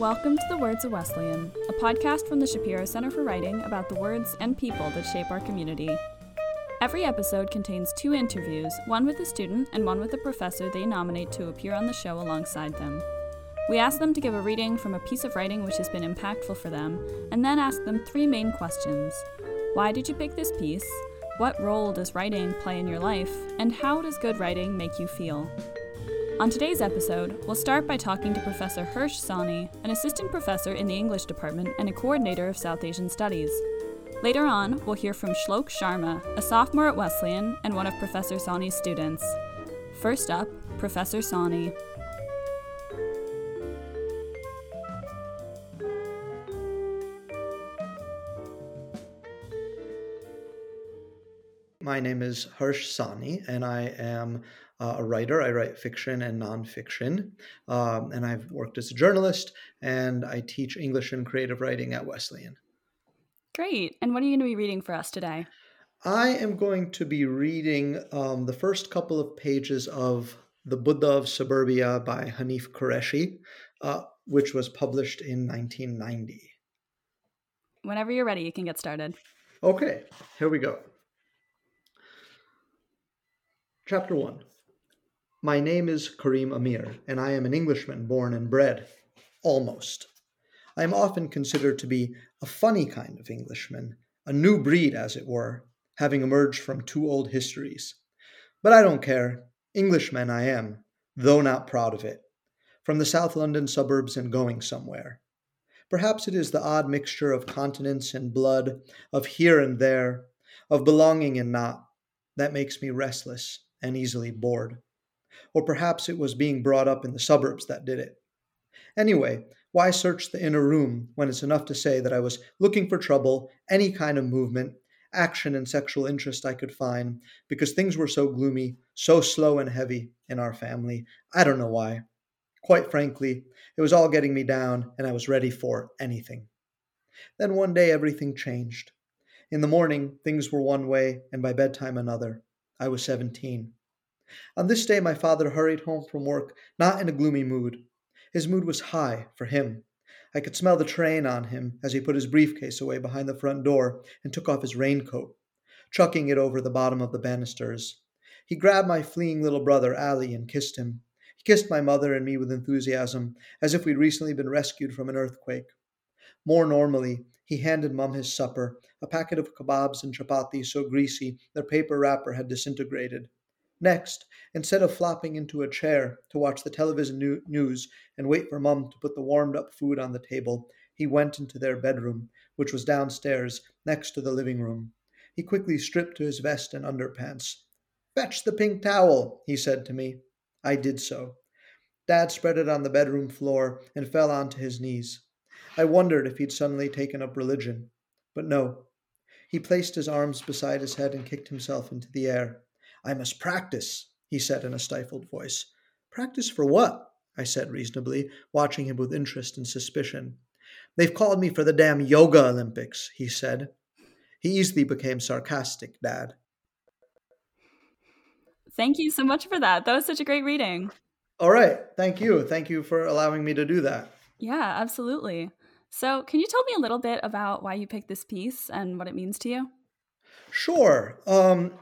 Welcome to The Words of Wesleyan, a podcast from the Shapiro Center for Writing about the words and people that shape our community. Every episode contains two interviews, one with a student and one with a professor they nominate to appear on the show alongside them. We ask them to give a reading from a piece of writing which has been impactful for them, and then ask them three main questions Why did you pick this piece? What role does writing play in your life? And how does good writing make you feel? On today's episode, we'll start by talking to Professor Hirsh Sawhney, an assistant professor in the English department and a coordinator of South Asian Studies. Later on, we'll hear from Shlok Sharma, a sophomore at Wesleyan and one of Professor Sawhney's students. First up, Professor Sawhney. My name is Hirsh Sawhney, and I am uh, a writer. I write fiction and nonfiction, um, and I've worked as a journalist, and I teach English and creative writing at Wesleyan. Great. And what are you going to be reading for us today? I am going to be reading um, the first couple of pages of The Buddha of Suburbia by Hanif Kureishi, uh, which was published in 1990. Whenever you're ready, you can get started. Okay, here we go. Chapter 1 my name is Karim Amir, and I am an Englishman born and bred. Almost. I am often considered to be a funny kind of Englishman, a new breed, as it were, having emerged from two old histories. But I don't care. Englishman I am, though not proud of it. From the South London suburbs and going somewhere. Perhaps it is the odd mixture of continents and blood, of here and there, of belonging and not, that makes me restless and easily bored or perhaps it was being brought up in the suburbs that did it. Anyway, why search the inner room when it's enough to say that I was looking for trouble, any kind of movement, action, and sexual interest I could find, because things were so gloomy, so slow and heavy in our family. I don't know why. Quite frankly, it was all getting me down, and I was ready for anything. Then one day everything changed. In the morning, things were one way, and by bedtime, another. I was 17. On this day, my father hurried home from work, not in a gloomy mood. His mood was high, for him. I could smell the train on him as he put his briefcase away behind the front door and took off his raincoat, chucking it over the bottom of the banisters. He grabbed my fleeing little brother, Ali, and kissed him. He kissed my mother and me with enthusiasm, as if we'd recently been rescued from an earthquake. More normally, he handed Mum his supper, a packet of kebabs and chapatis so greasy their paper wrapper had disintegrated. Next, instead of flopping into a chair to watch the television news and wait for Mum to put the warmed up food on the table, he went into their bedroom, which was downstairs next to the living room. He quickly stripped to his vest and underpants. Fetch the pink towel, he said to me. I did so. Dad spread it on the bedroom floor and fell onto his knees. I wondered if he'd suddenly taken up religion. But no. He placed his arms beside his head and kicked himself into the air. I must practice, he said in a stifled voice. Practice for what? I said reasonably, watching him with interest and suspicion. They've called me for the damn yoga Olympics, he said. He easily became sarcastic, Dad. Thank you so much for that. That was such a great reading. All right. Thank you. Thank you for allowing me to do that. Yeah, absolutely. So, can you tell me a little bit about why you picked this piece and what it means to you? Sure. Um,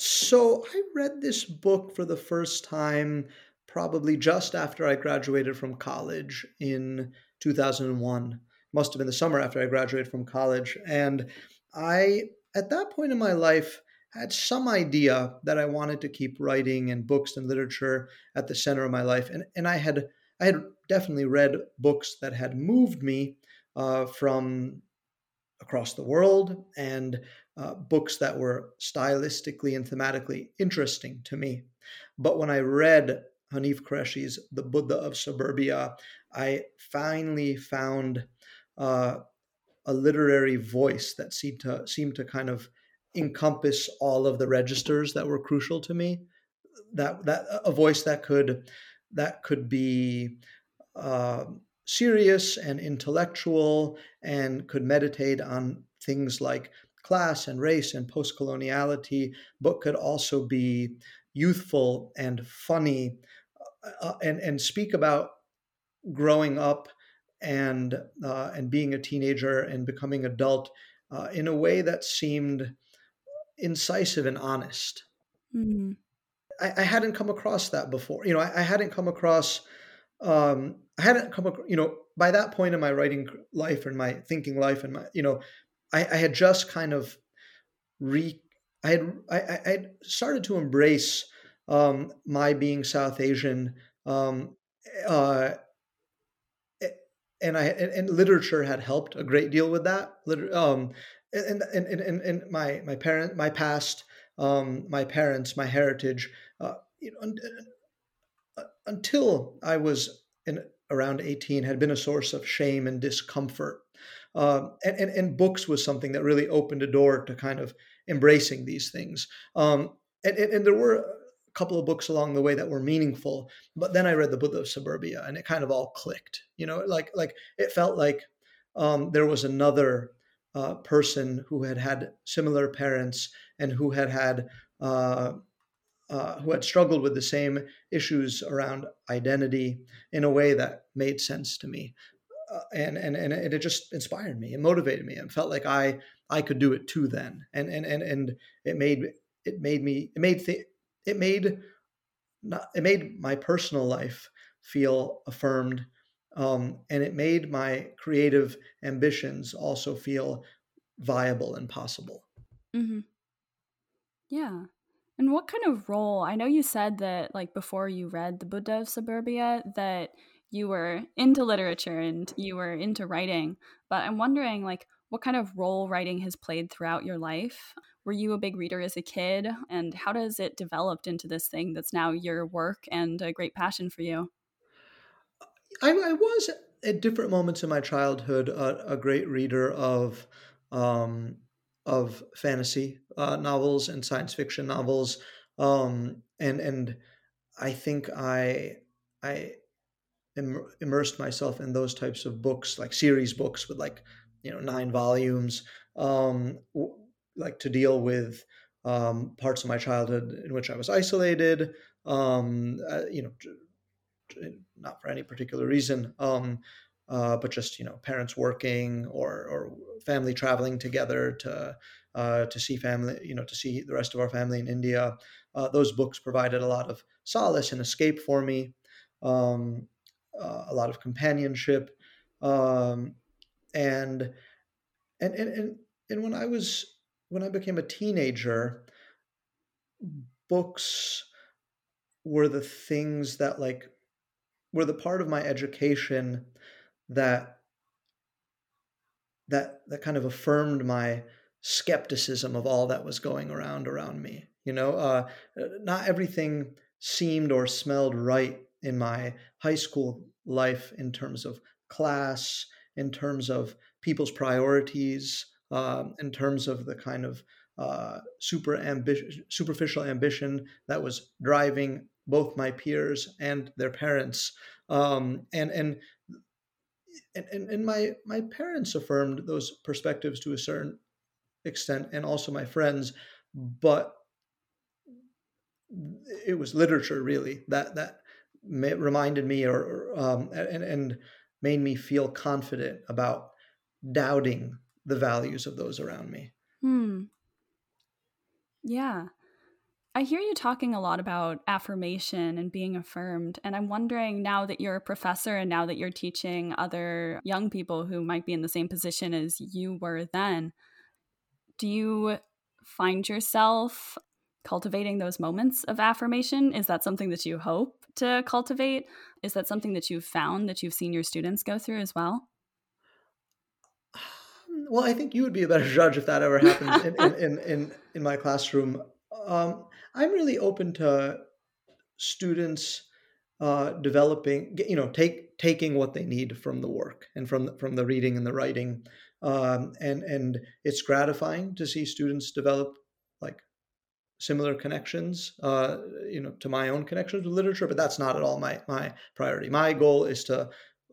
so I read this book for the first time probably just after I graduated from college in 2001. Must have been the summer after I graduated from college. And I, at that point in my life, had some idea that I wanted to keep writing and books and literature at the center of my life. And, and I had I had definitely read books that had moved me uh, from across the world and uh, books that were stylistically and thematically interesting to me. But when I read Hanif Kureishi's The Buddha of Suburbia, I finally found uh, a literary voice that seemed to seemed to kind of encompass all of the registers that were crucial to me. That that a voice that could that could be uh, serious and intellectual and could meditate on things like class and race and post coloniality, but could also be youthful and funny uh, uh, and, and speak about growing up and uh, and being a teenager and becoming adult uh, in a way that seemed incisive and honest. Mm-hmm. I, I, hadn't come across that before. You know, I, I hadn't come across. Um, I hadn't come across. You know, by that point in my writing life and my thinking life and my, you know, I, I had just kind of re. I had I, I had started to embrace um, my being South Asian. Um, uh, and I and, literature had helped a great deal with that. Um, and, and, and, and my my parent, my past, um, my parents, my heritage. Uh, you know, uh, until I was in around eighteen, had been a source of shame and discomfort. Uh, and, and, and books was something that really opened a door to kind of embracing these things. Um, and, and, and there were a couple of books along the way that were meaningful but then i read the buddha of suburbia and it kind of all clicked you know like like it felt like um, there was another uh, person who had had similar parents and who had had uh, uh, who had struggled with the same issues around identity in a way that made sense to me uh, and, and and it just inspired me and motivated me and felt like i i could do it too then and and and, and it made it made me it made th- it made not, it made my personal life feel affirmed um, and it made my creative ambitions also feel viable and possible mm-hmm. yeah and what kind of role i know you said that like before you read the buddha of suburbia that you were into literature and you were into writing but i'm wondering like what kind of role writing has played throughout your life were you a big reader as a kid? And how does it developed into this thing that's now your work and a great passion for you? I, I was at different moments in my childhood a, a great reader of um, of fantasy uh, novels and science fiction novels, um, and and I think I I immersed myself in those types of books, like series books with like you know nine volumes, um, like to deal with um, parts of my childhood in which I was isolated, um, uh, you know, not for any particular reason, um, uh, but just you know, parents working or or family traveling together to uh, to see family, you know, to see the rest of our family in India. Uh, those books provided a lot of solace and escape for me, um, uh, a lot of companionship, um, and and and and and when I was when I became a teenager, books were the things that like were the part of my education that that that kind of affirmed my skepticism of all that was going around around me you know? Uh, not everything seemed or smelled right in my high school life in terms of class in terms of people's priorities um, in terms of the kind of uh, super ambi- superficial ambition that was driving both my peers and their parents. Um, and, and and, and my my parents affirmed those perspectives to a certain extent, and also my friends, but it was literature really that that reminded me or, um, and and made me feel confident about doubting the values of those around me. Hmm. Yeah. I hear you talking a lot about affirmation and being affirmed. And I'm wondering now that you're a professor and now that you're teaching other young people who might be in the same position as you were then, do you find yourself cultivating those moments of affirmation? Is that something that you hope to cultivate? Is that something that you've found that you've seen your students go through as well? well, I think you would be a better judge if that ever happens in, in, in, in, in my classroom. Um, I'm really open to students uh, developing, you know, take taking what they need from the work and from the, from the reading and the writing, um, and and it's gratifying to see students develop similar connections, uh, you know, to my own connections with literature. But that's not at all my my priority. My goal is to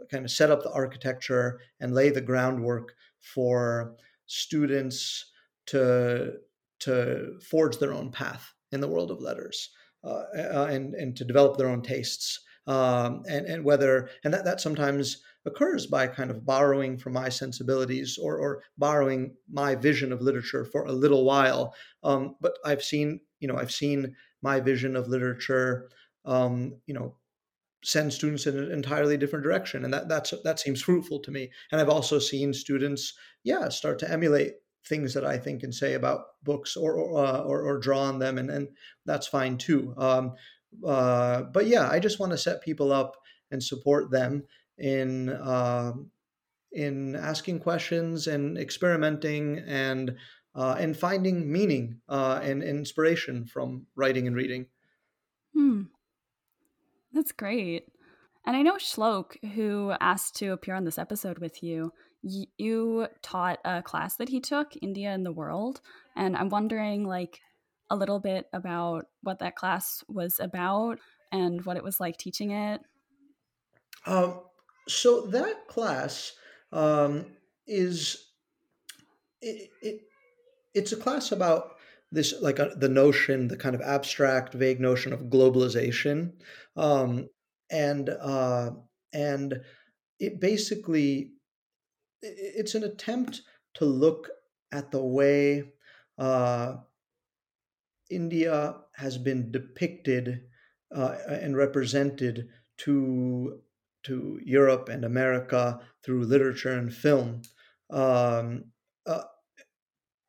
kind of set up the architecture and lay the groundwork for students to to forge their own path in the world of letters uh, uh, and and to develop their own tastes um, and and whether and that that sometimes occurs by kind of borrowing from my sensibilities or or borrowing my vision of literature for a little while. Um, but I've seen you know I've seen my vision of literature um, you know send students in an entirely different direction and that that's that seems fruitful to me and i've also seen students yeah start to emulate things that i think and say about books or or, uh, or, or draw on them and, and that's fine too um, uh, but yeah i just want to set people up and support them in uh, in asking questions and experimenting and uh, and finding meaning uh, and inspiration from writing and reading hmm that's great. And I know Shlok, who asked to appear on this episode with you, you taught a class that he took, India and the World. And I'm wondering, like, a little bit about what that class was about and what it was like teaching it. Um, so that class um, is it, it, it's a class about this like uh, the notion the kind of abstract vague notion of globalization. Um, and uh, and it basically it's an attempt to look at the way uh, India has been depicted uh, and represented to to Europe and America through literature and film. Um, uh,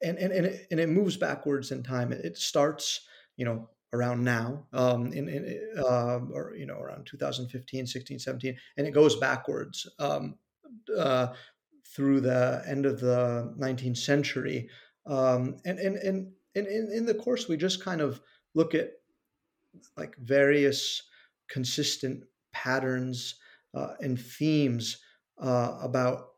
and and and it, and it moves backwards in time. It, starts, you know, around now, um, in, in uh, or you know, around 2015, 16, 17, and it goes backwards um, uh, through the end of the 19th century. Um, and and and in, in the course, we just kind of look at like various consistent patterns uh, and themes uh, about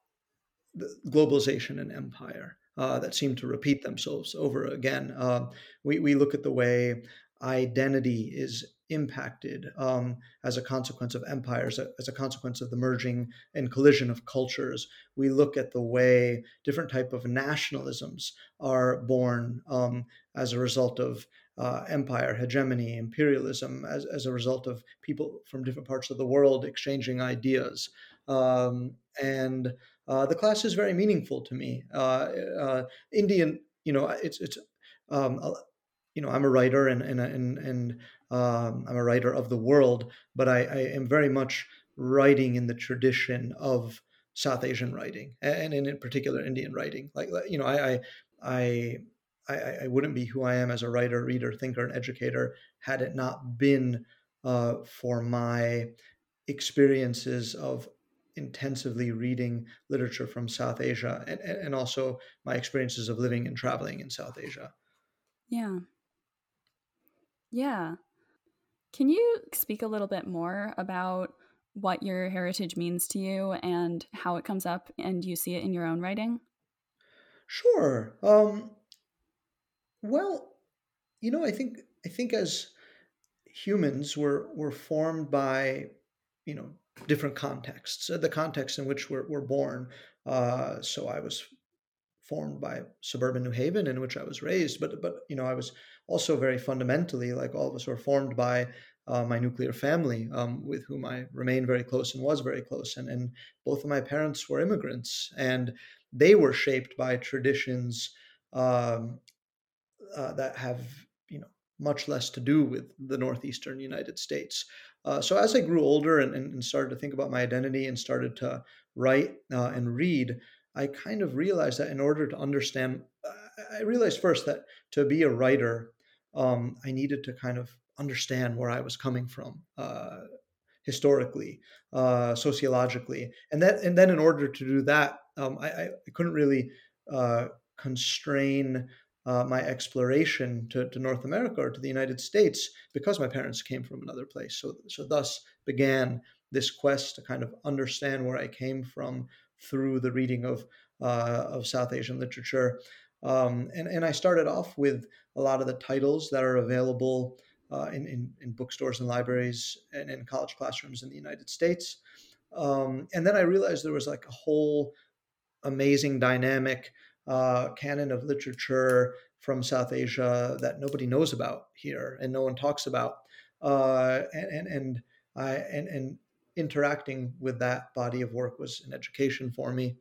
globalization and empire uh, that seem to repeat themselves over again. Uh, we, we look at the way identity is impacted um, as a consequence of empires, as a consequence of the merging and collision of cultures. We look at the way different type of nationalisms are born um, as a result of uh, empire, hegemony, imperialism, as, as a result of people from different parts of the world exchanging ideas. Um, and uh, the class is very meaningful to me. Uh, uh, Indian, you know, it's it's um, you know, I'm a writer and and and, and um, I'm a writer of the world, but I, I, am very much writing in the tradition of South Asian writing, and, and in particular Indian writing. Like you know, I I I I, I wouldn't be who I am as a writer, reader, thinker, and educator had it not been uh, for my experiences of intensively reading literature from South Asia and, and also my experiences of living and traveling in South Asia. Yeah. Yeah. Can you speak a little bit more about what your heritage means to you and how it comes up and you see it in your own writing? Sure. Um, well, you know, I think I think as humans we're we're formed by you know different contexts, uh, the context in which we're, we're born. Uh, so I was formed by suburban New Haven in which I was raised, but but you know I was also very fundamentally like all of us were formed by uh, my nuclear family, um, with whom I remained very close and was very close, and and both of my parents were immigrants, and they were shaped by traditions um, uh, that have you know much less to do with the northeastern United States. Uh, so as I grew older and, and, started to think about my identity and started to write uh, and read, I kind of realized that in order to understand, I realized first that to be a writer, um, I needed to kind of understand where I was coming from uh, historically, uh, sociologically, and that, and then in order to do that, um, I, I, couldn't really uh, constrain uh, my exploration to, to North America or to the United States because my parents came from another place. So, so thus began this quest to kind of understand where I came from through the reading of uh, of South Asian literature. Um, and, and I started off with a lot of the titles that are available uh, in, in, in, bookstores and libraries and in college classrooms in the United States. Um, and then I realized there was like a whole amazing dynamic uh, canon of literature from South Asia that nobody knows about here and no one talks about. Uh, and, and, and I and and interacting with that body of work was an education for me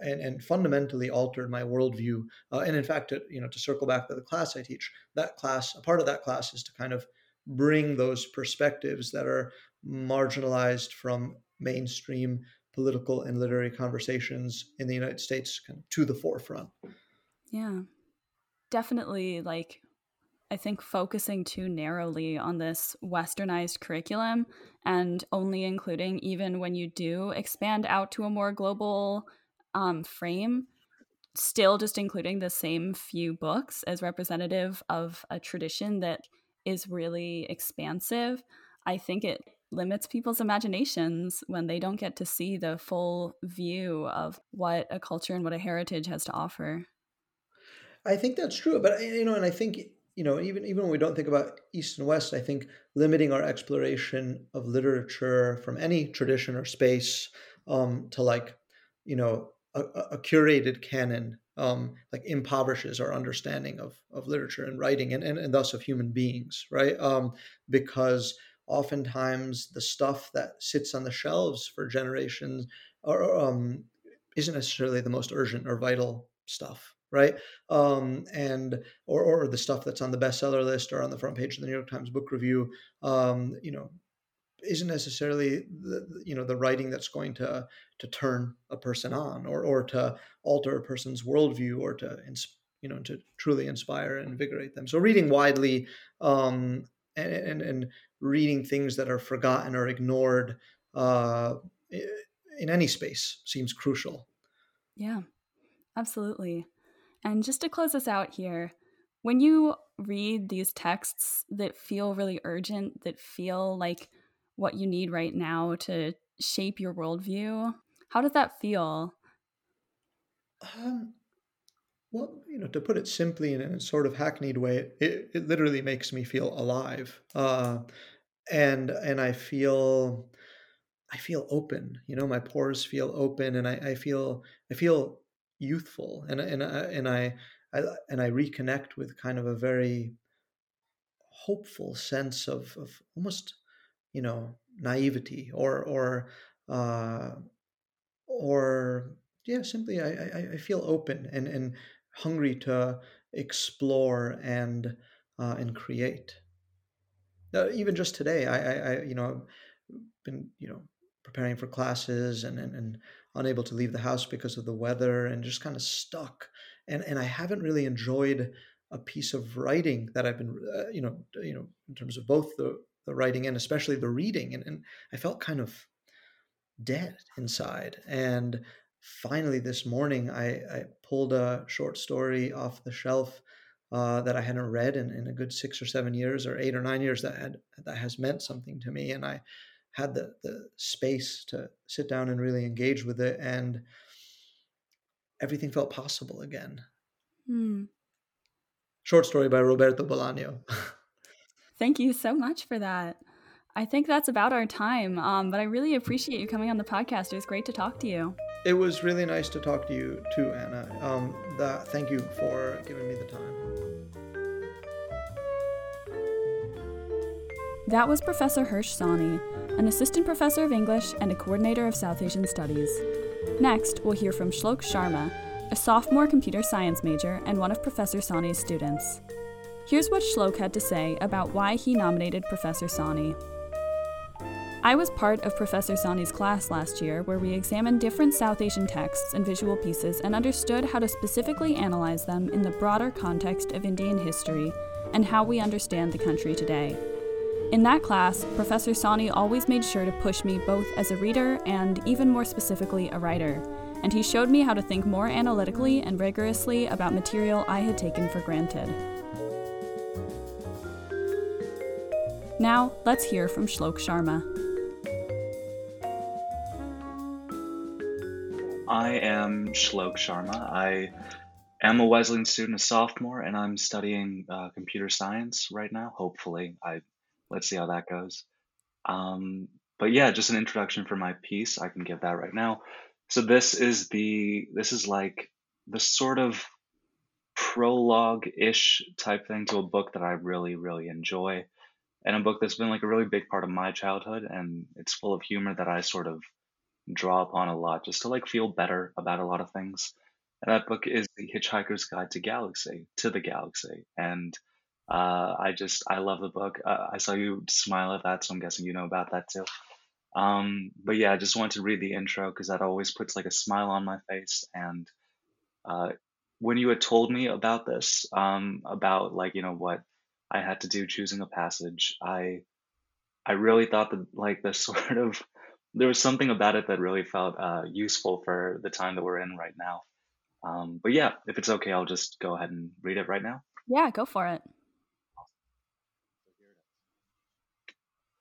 and, and fundamentally altered my worldview. Uh, and in fact, to, you know, to circle back to the class I teach, that class, a part of that class is to kind of bring those perspectives that are marginalized from mainstream political and literary conversations in the United States kind of to the forefront. Yeah. Definitely like I think focusing too narrowly on this westernized curriculum and only including even when you do expand out to a more global um, frame, still just including the same few books as representative of a tradition that is really expansive. I think it limits people's imaginations when they don't get to see the full view of what a culture and what a heritage has to offer. I think that's true, but you know, and I think you know, even even when we don't think about East and West, I think limiting our exploration of literature from any tradition or space um, to like, you know, a, a curated canon um, like impoverishes our understanding of, of literature and writing and, and, and thus of human beings, right? Um, because oftentimes the stuff that sits on the shelves for generations are, um, isn't necessarily the most urgent or vital stuff, right? Um, and or, or the stuff that's on the bestseller list or on the front page of the New York Times Book Review, um, you know, isn't necessarily the you know the writing that's going to to turn a person on or or to alter a person's worldview or to you know to truly inspire and invigorate them. So reading widely um, and, and and reading things that are forgotten or ignored uh, in any space seems crucial. Yeah, absolutely. And just to close us out here, when you read these texts that feel really urgent, that feel like what you need right now to shape your worldview, how does that feel? Um, well, you know, to put it simply in a sort of hackneyed way, it, it literally makes me feel alive, uh, and and I feel I feel open. You know, my pores feel open, and I, I feel I feel youthful and and and I, I and I reconnect with kind of a very hopeful sense of of almost you know naivety or or uh, or yeah simply I, I, I feel open and and hungry to explore and uh, and create uh, even just today I, I, I you know been you know preparing for classes and, and, and unable to leave the house because of the weather and just kind of stuck. And, and I haven't really enjoyed a piece of writing that I've been, uh, you know, you know, in terms of both the, the writing and especially the reading. And, and I felt kind of dead inside. And finally this morning, I, I pulled a short story off the shelf uh, that I hadn't read in, in a good six or seven years or eight or nine years that had that has meant something to me. And I had the the space to sit down and really engage with it and everything felt possible again mm. short story by roberto bolaño thank you so much for that i think that's about our time um, but i really appreciate you coming on the podcast it was great to talk to you it was really nice to talk to you too anna um, that, thank you for giving me the time that was professor hirsh sawhney an assistant professor of English and a coordinator of South Asian Studies. Next, we'll hear from Shlok Sharma, a sophomore computer science major and one of Professor Sawhney's students. Here's what Shlok had to say about why he nominated Professor Sawhney. I was part of Professor Sawhney's class last year where we examined different South Asian texts and visual pieces and understood how to specifically analyze them in the broader context of Indian history and how we understand the country today. In that class, Professor Sawhney always made sure to push me both as a reader and, even more specifically, a writer, and he showed me how to think more analytically and rigorously about material I had taken for granted. Now, let's hear from Shlok Sharma. I am Shlok Sharma. I am a Wesleyan student, a sophomore, and I'm studying uh, computer science right now. Hopefully, I let's see how that goes. Um, but yeah, just an introduction for my piece. I can give that right now. So this is the this is like the sort of prologue ish type thing to a book that I really really enjoy, and a book that's been like a really big part of my childhood, and it's full of humor that I sort of draw upon a lot just to like feel better about a lot of things. And that book is The Hitchhiker's Guide to Galaxy, to the Galaxy. And uh, I just, I love the book. Uh, I saw you smile at that, so I'm guessing you know about that too. Um, but yeah, I just wanted to read the intro because that always puts like a smile on my face. And uh, when you had told me about this, um, about like, you know, what I had to do choosing a passage, I, I really thought that like the sort of, there was something about it that really felt uh, useful for the time that we're in right now. Um, but yeah, if it's okay, I'll just go ahead and read it right now. Yeah, go for it.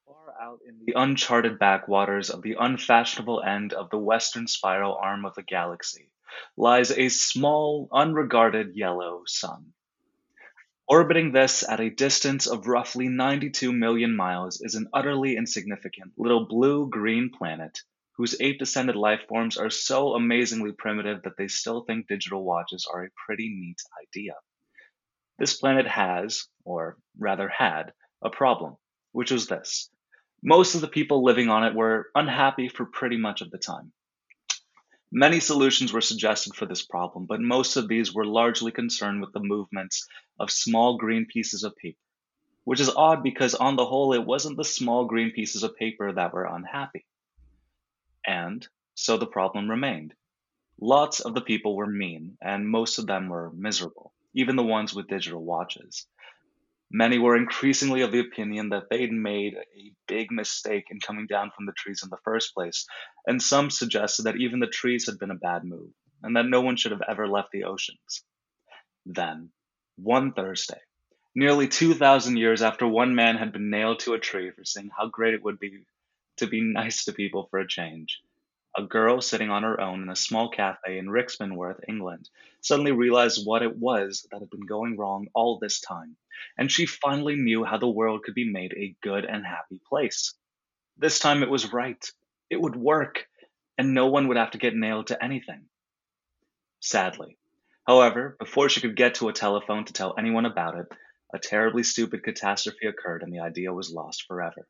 Far out in the uncharted backwaters of the unfashionable end of the western spiral arm of the galaxy lies a small, unregarded yellow sun. Orbiting this at a distance of roughly 92 million miles is an utterly insignificant little blue green planet whose ape descended life forms are so amazingly primitive that they still think digital watches are a pretty neat idea. This planet has, or rather had, a problem, which was this. Most of the people living on it were unhappy for pretty much of the time. Many solutions were suggested for this problem, but most of these were largely concerned with the movements of small green pieces of paper, which is odd because on the whole it wasn't the small green pieces of paper that were unhappy. And so the problem remained. Lots of the people were mean, and most of them were miserable, even the ones with digital watches. Many were increasingly of the opinion that they'd made a big mistake in coming down from the trees in the first place, and some suggested that even the trees had been a bad move, and that no one should have ever left the oceans. Then, one Thursday, nearly 2,000 years after one man had been nailed to a tree for saying how great it would be to be nice to people for a change. A girl sitting on her own in a small cafe in Rickmansworth, England, suddenly realized what it was that had been going wrong all this time, and she finally knew how the world could be made a good and happy place. This time it was right. It would work, and no one would have to get nailed to anything. Sadly. However, before she could get to a telephone to tell anyone about it, a terribly stupid catastrophe occurred and the idea was lost forever.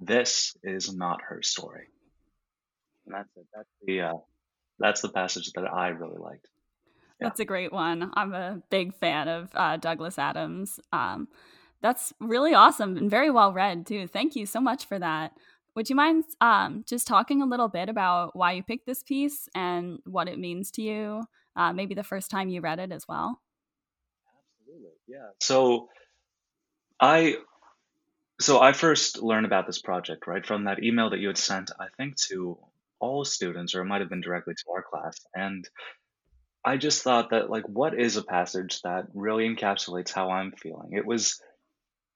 This is not her story. And that's it. That's the uh, that's the passage that I really liked. That's a great one. I'm a big fan of uh, Douglas Adams. Um, that's really awesome and very well read too. Thank you so much for that. Would you mind um, just talking a little bit about why you picked this piece and what it means to you? Uh, maybe the first time you read it as well. Absolutely, yeah. So I so I first learned about this project, right, from that email that you had sent, I think, to all students, or it might have been directly to our class. And I just thought that, like, what is a passage that really encapsulates how I'm feeling? It was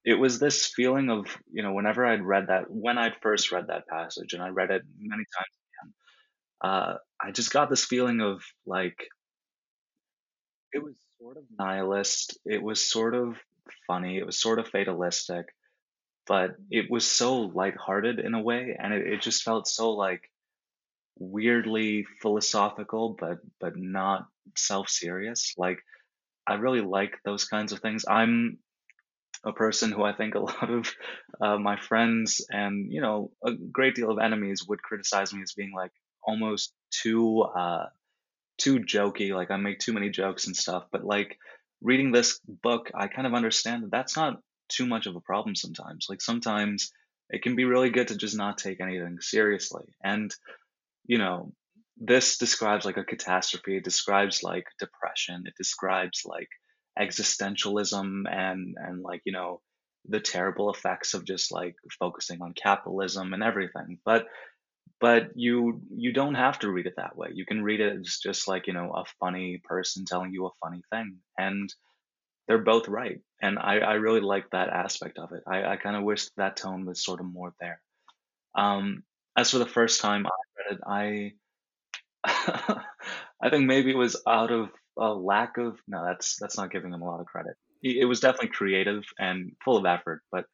it was this feeling of, you know, whenever I'd read that, when I'd first read that passage, and I read it many times again, uh, I just got this feeling of like it was sort of nihilist, it was sort of funny, it was sort of fatalistic, but it was so lighthearted in a way, and it, it just felt so like weirdly philosophical, but but not self-serious. Like I really like those kinds of things. I'm a person who I think a lot of uh, my friends and you know a great deal of enemies would criticize me as being like almost too uh, too jokey. Like I make too many jokes and stuff. But like reading this book, I kind of understand that that's not too much of a problem sometimes. Like sometimes it can be really good to just not take anything seriously. And, you know, this describes like a catastrophe. It describes like depression. It describes like existentialism and, and like, you know, the terrible effects of just like focusing on capitalism and everything. But, but you, you don't have to read it that way. You can read it as just like, you know, a funny person telling you a funny thing. And, they're both right. And I, I really like that aspect of it. I, I kind of wish that tone was sort of more there. Um, as for the first time I read it, I I think maybe it was out of a lack of no, that's that's not giving him a lot of credit. It was definitely creative and full of effort. But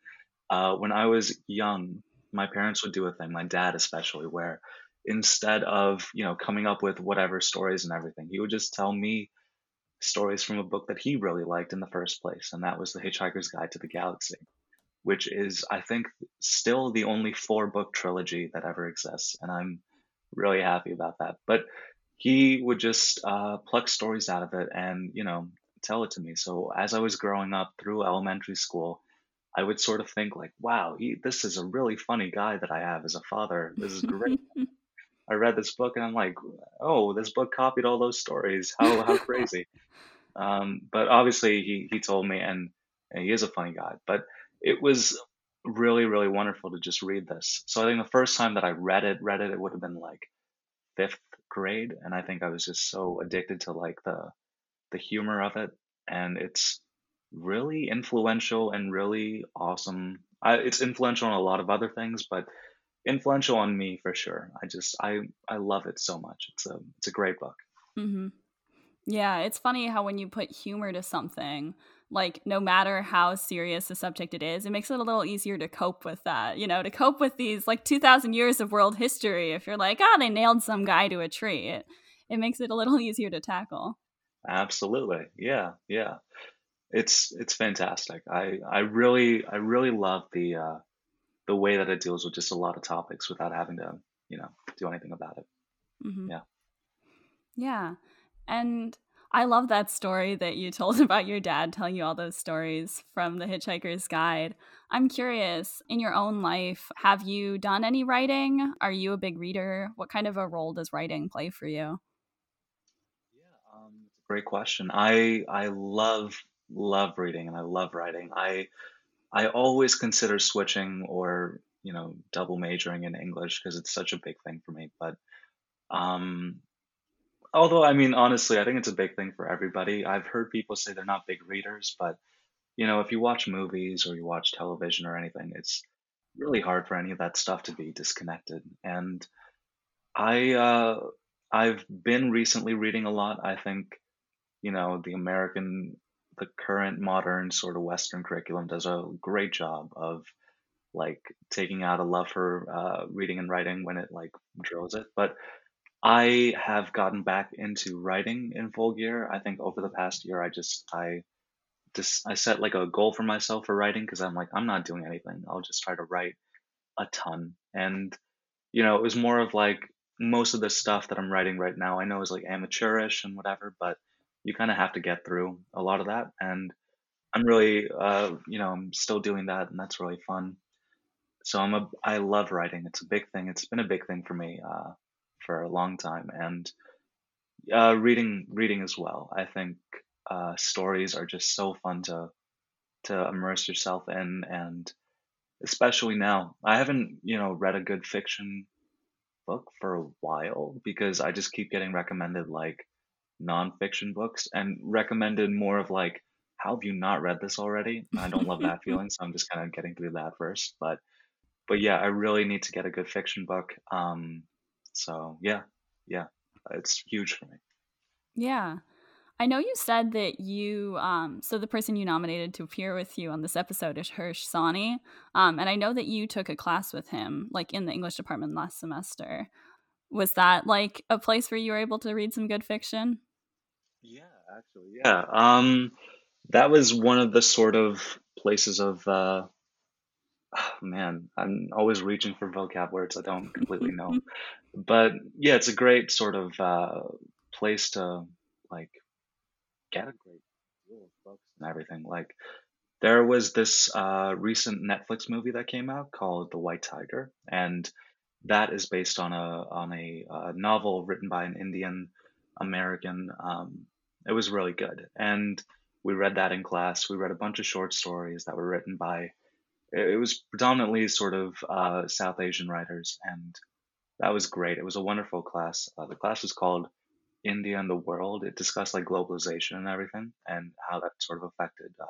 uh, when I was young, my parents would do a thing, my dad especially, where instead of you know coming up with whatever stories and everything, he would just tell me stories from a book that he really liked in the first place, and that was The Hitchhiker's Guide to the Galaxy. which is, I think, still the only four book trilogy that ever exists. And I'm really happy about that. But he would just uh, pluck stories out of it and, you know, tell it to me. So as I was growing up through elementary school, I would sort of think like, wow, he, this is a really funny guy that I have as a father. This is great. I read this book and I'm like, oh, this book copied all those stories. How how crazy. um, but obviously he he told me and, and he is a funny guy. But it was really really wonderful to just read this. So I think the first time that I read it, read it, it would have been like fifth grade, and I think I was just so addicted to like the the humor of it, and it's really influential and really awesome. I, it's influential on a lot of other things, but influential on me for sure. I just I I love it so much. It's a it's a great book. Mm-hmm. Yeah, it's funny how when you put humor to something, like no matter how serious the subject it is, it makes it a little easier to cope with that. You know, to cope with these like two thousand years of world history. If you're like, ah, oh, they nailed some guy to a tree, it it makes it a little easier to tackle. Absolutely, yeah, yeah. It's it's fantastic. I I really I really love the uh, the way that it deals with just a lot of topics without having to you know do anything about it. Mm-hmm. Yeah. Yeah, and I love that story that you told about your dad telling you all those stories from the Hitchhiker's Guide. I'm curious, in your own life, have you done any writing? Are you a big reader? What kind of a role does writing play for you? Yeah, um, great question. I I love love reading and I love writing. I I always consider switching or you know double majoring in English because it's such a big thing for me. But um, although I mean honestly, I think it's a big thing for everybody. I've heard people say they're not big readers, but you know if you watch movies or you watch television or anything, it's really hard for any of that stuff to be disconnected. And I uh, I've been recently reading a lot. I think you know the American the current modern sort of Western curriculum does a great job of like taking out a love for uh, reading and writing when it like drills it. But I have gotten back into writing in full gear. I think over the past year, I just I just I set like a goal for myself for writing because I'm like I'm not doing anything. I'll just try to write a ton. And you know, it was more of like most of the stuff that I'm writing right now. I know is like amateurish and whatever, but you kind of have to get through a lot of that. And I'm really, uh, you know, I'm still doing that, and that's really fun. So I'm a, I love writing. It's a big thing. It's been a big thing for me uh, for a long time, and uh, reading, reading as well. I think uh, stories are just so fun to to immerse yourself in, and especially now, I haven't, you know, read a good fiction book for a while because I just keep getting recommended like nonfiction books and recommended more of like, how have you not read this already? I don't love that feeling, so I'm just kind of getting through that first. But but yeah, I really need to get a good fiction book. Um, so yeah, yeah, it's huge for me. Yeah. I know you said that you, um, so the person you nominated to appear with you on this episode is Hirsh Sawhney. Um, and I know that you took a class with him, like in the English department last semester. Was that like a place where you were able to read some good fiction? Yeah, actually, yeah. Um, that was one of the sort of places of, uh, oh, man, I'm always reaching for vocab words I don't completely know. But yeah, it's a great sort of uh, place to like get a great deal of books and everything. Like, there was this uh, recent Netflix movie that came out called The White Tiger, and that is based on a on a, novel written by an Indian American um, it was really good. And we read that in class. We read a bunch of short stories that were written by, it was predominantly sort of uh, South Asian writers. And that was great. It was a wonderful class. Uh, the class was called India and the World. It discussed like globalization and everything and how that sort of affected uh,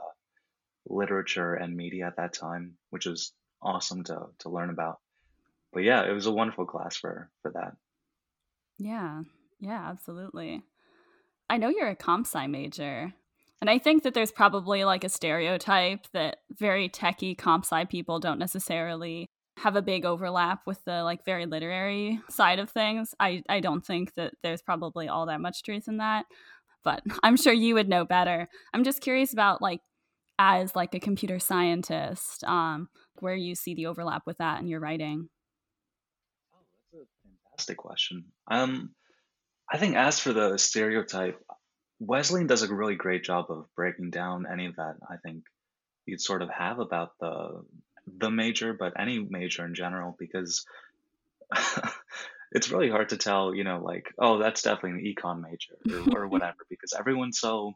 literature and media at that time, which was awesome to, to learn about. But yeah, it was a wonderful class for, for that. Yeah, yeah, absolutely. I know you're a comp sci major. And I think that there's probably like a stereotype that very techie comp sci people don't necessarily have a big overlap with the like very literary side of things. I, I don't think that there's probably all that much truth in that, but I'm sure you would know better. I'm just curious about like as like a computer scientist, um, where you see the overlap with that in your writing. Oh, that's a fantastic question. Um, I think as for the stereotype, Wesleyan does a really great job of breaking down any of that. I think you'd sort of have about the the major, but any major in general, because it's really hard to tell, you know, like, oh, that's definitely an econ major or, or whatever, because everyone's so,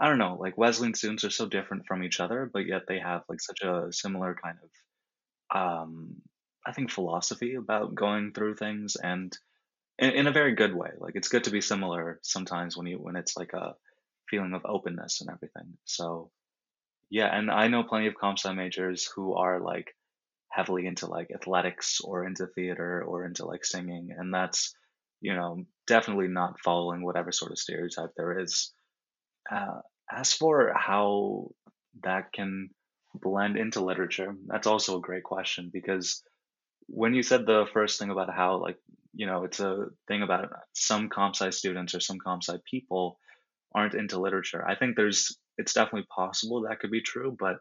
I don't know, like Wesleyan students are so different from each other, but yet they have like such a similar kind of, um, I think, philosophy about going through things and in, in a very good way. Like it's good to be similar sometimes when you when it's like a feeling of openness and everything. So yeah, and I know plenty of comp sci majors who are like heavily into like athletics or into theater or into like singing, and that's you know definitely not following whatever sort of stereotype there is. Uh, as for how that can blend into literature, that's also a great question because when you said the first thing about how like you know it's a thing about some comp sci students or some comp sci people aren't into literature i think there's it's definitely possible that could be true but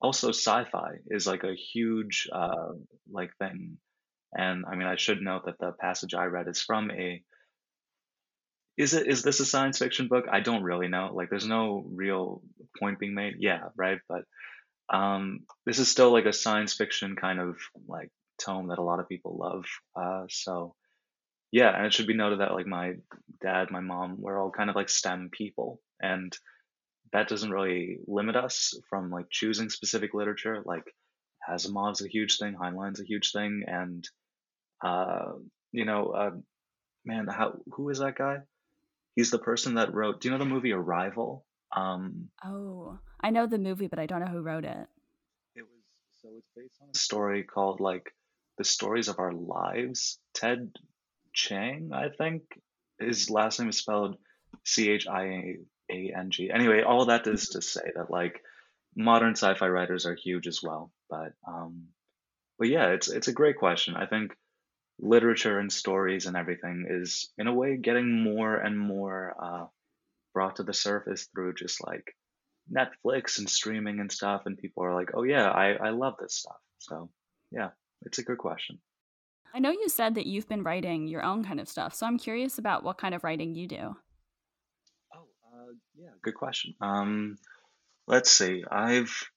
also sci-fi is like a huge uh, like thing and i mean i should note that the passage i read is from a is it is this a science fiction book i don't really know like there's no real point being made yeah right but um, this is still like a science fiction kind of like tone that a lot of people love. Uh, so yeah, and it should be noted that like my dad, my mom, we're all kind of like STEM people, and that doesn't really limit us from like choosing specific literature. Like Asimov's a huge thing, Heinlein's a huge thing, and uh, you know, uh, man, how who is that guy? He's the person that wrote. Do you know the movie Arrival? Um, oh, I know the movie, but I don't know who wrote it. It was so it's based on a story called like the stories of our lives. Ted Chiang, I think his last name is spelled C H I A N G. Anyway, all that is to say that like modern sci-fi writers are huge as well. But um, but yeah, it's it's a great question. I think literature and stories and everything is in a way getting more and more uh, brought to the surface through just like Netflix and streaming and stuff, and people are like, "Oh yeah, I I love this stuff." So yeah, it's a good question. I know you said that you've been writing your own kind of stuff, so I'm curious about what kind of writing you do. Yeah, good question. Um, let's see. I've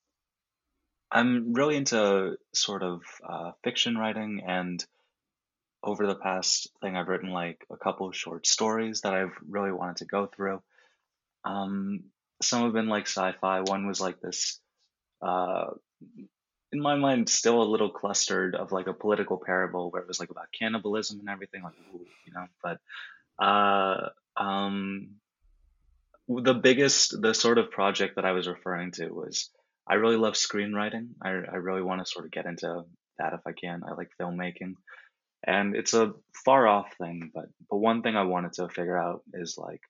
I'm really into sort of uh, fiction writing, and over the past thing, I've written like a couple of short stories that I've really wanted to go through. Um, some have been like sci-fi. One was like this, uh, in my mind, still a little clustered of like a political parable where it was like about cannibalism and everything, like ooh, you know. But uh, um, the biggest, the sort of project that I was referring to was I really love screenwriting. I I really want to sort of get into that if I can. I like filmmaking, and it's a far off thing, but but one thing I wanted to figure out is like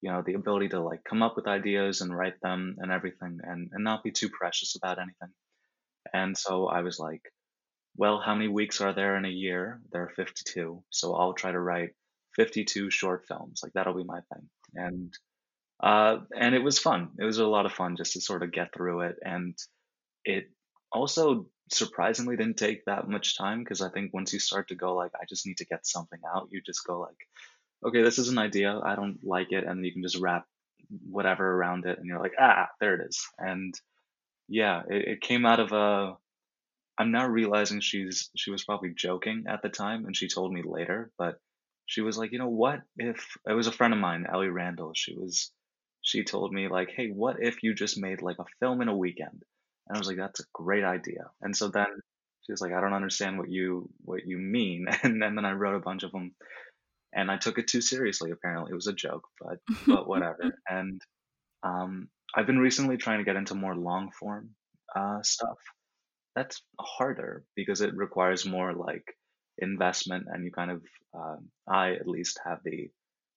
you know the ability to like come up with ideas and write them and everything and, and not be too precious about anything. And so i was like well how many weeks are there in a year? There are 52 so i'll try to write 52 short films. Like that'll be my thing. And uh, and it was fun it was a lot of fun just to sort of get through it and it also surprisingly didn't take that much time because i think once you start to go like i just need to get something out you just go like okay, this is an idea. I don't like it. And you can just wrap whatever around it. And you're like, ah, there it is. And yeah, it, it came out of a, I'm now realizing she's, she was probably joking at the time and she told me later, but she was like, you know, what if it was a friend of mine, Ellie Randall. She was, she told me like, hey, what if you just made like a film in a weekend? And I was like, that's a great idea. And so then she was like, I don't understand what you what you mean. And, and then I wrote a bunch of them and I took it too seriously. Apparently, it was a joke, but but whatever. and um, I've been recently trying to get into more long form uh, stuff. That's harder because it requires more like investment, and you kind of um, I at least have the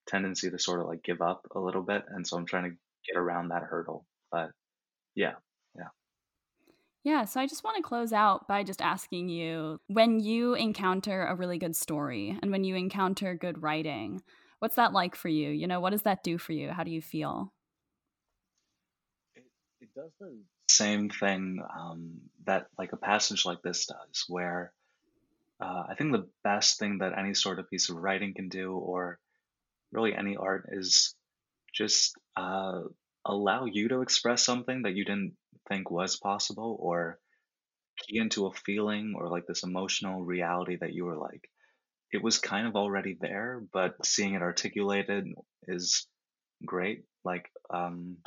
tendency to sort of like give up a little bit, and so I'm trying to get around that hurdle. But yeah, yeah, Yeah, so I just want to close out by just asking you when you encounter a really good story and when you encounter good writing, what's that like for you? You know, what does that do for you? How do you feel? It, it does the same thing um, that like a passage like this does, where uh, I think the best thing that any sort of piece of writing can do, or really any art, is just uh, allow you to express something that you didn't think was possible, or key into a feeling or like this emotional reality that you were like, it was kind of already there, but seeing it articulated is great. Like, um,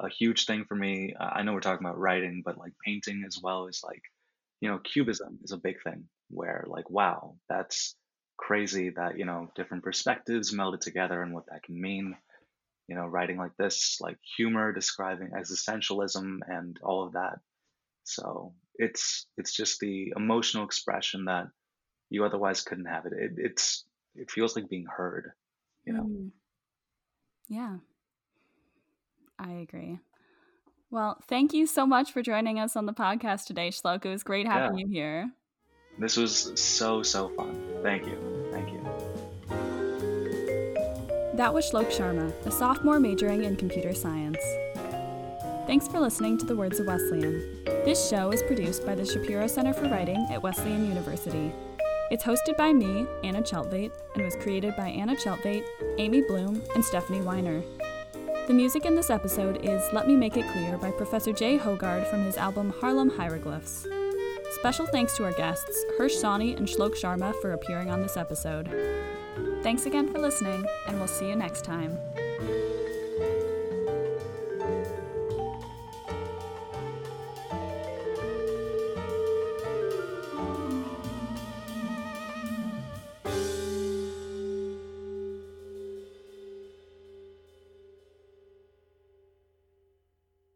a huge thing for me, I know we're talking about writing, but like painting as well is like, you know, cubism is a big thing where like, wow, that's crazy that, you know, different perspectives melded together and what that can mean. You know, writing like this, like humor, describing existentialism and all of that. So it's it's just the emotional expression that you otherwise couldn't have it. it it's it feels like being heard, you know. Mm. Yeah. I agree. Well, thank you so much for joining us on the podcast today, Shlok. It was great having yeah. you here. This was so, so fun. Thank you. Thank you. That was Shlok Sharma, a sophomore majoring in computer science. Thanks for listening to The Words of Wesleyan. This show is produced by the Shapiro Center for Writing at Wesleyan University. It's hosted by me, Anna Tjeltveit, and was created by Anna Tjeltveit, Amy Bloom, and Stephanie Weiner. The music in this episode is Let Me Make It Clear by Professor Jay Hoggard from his album Harlem Hieroglyphs. Special thanks to our guests, Hirsh Sawhney and Shlok Sharma, for appearing on this episode. Thanks again for listening, and we'll see you next time.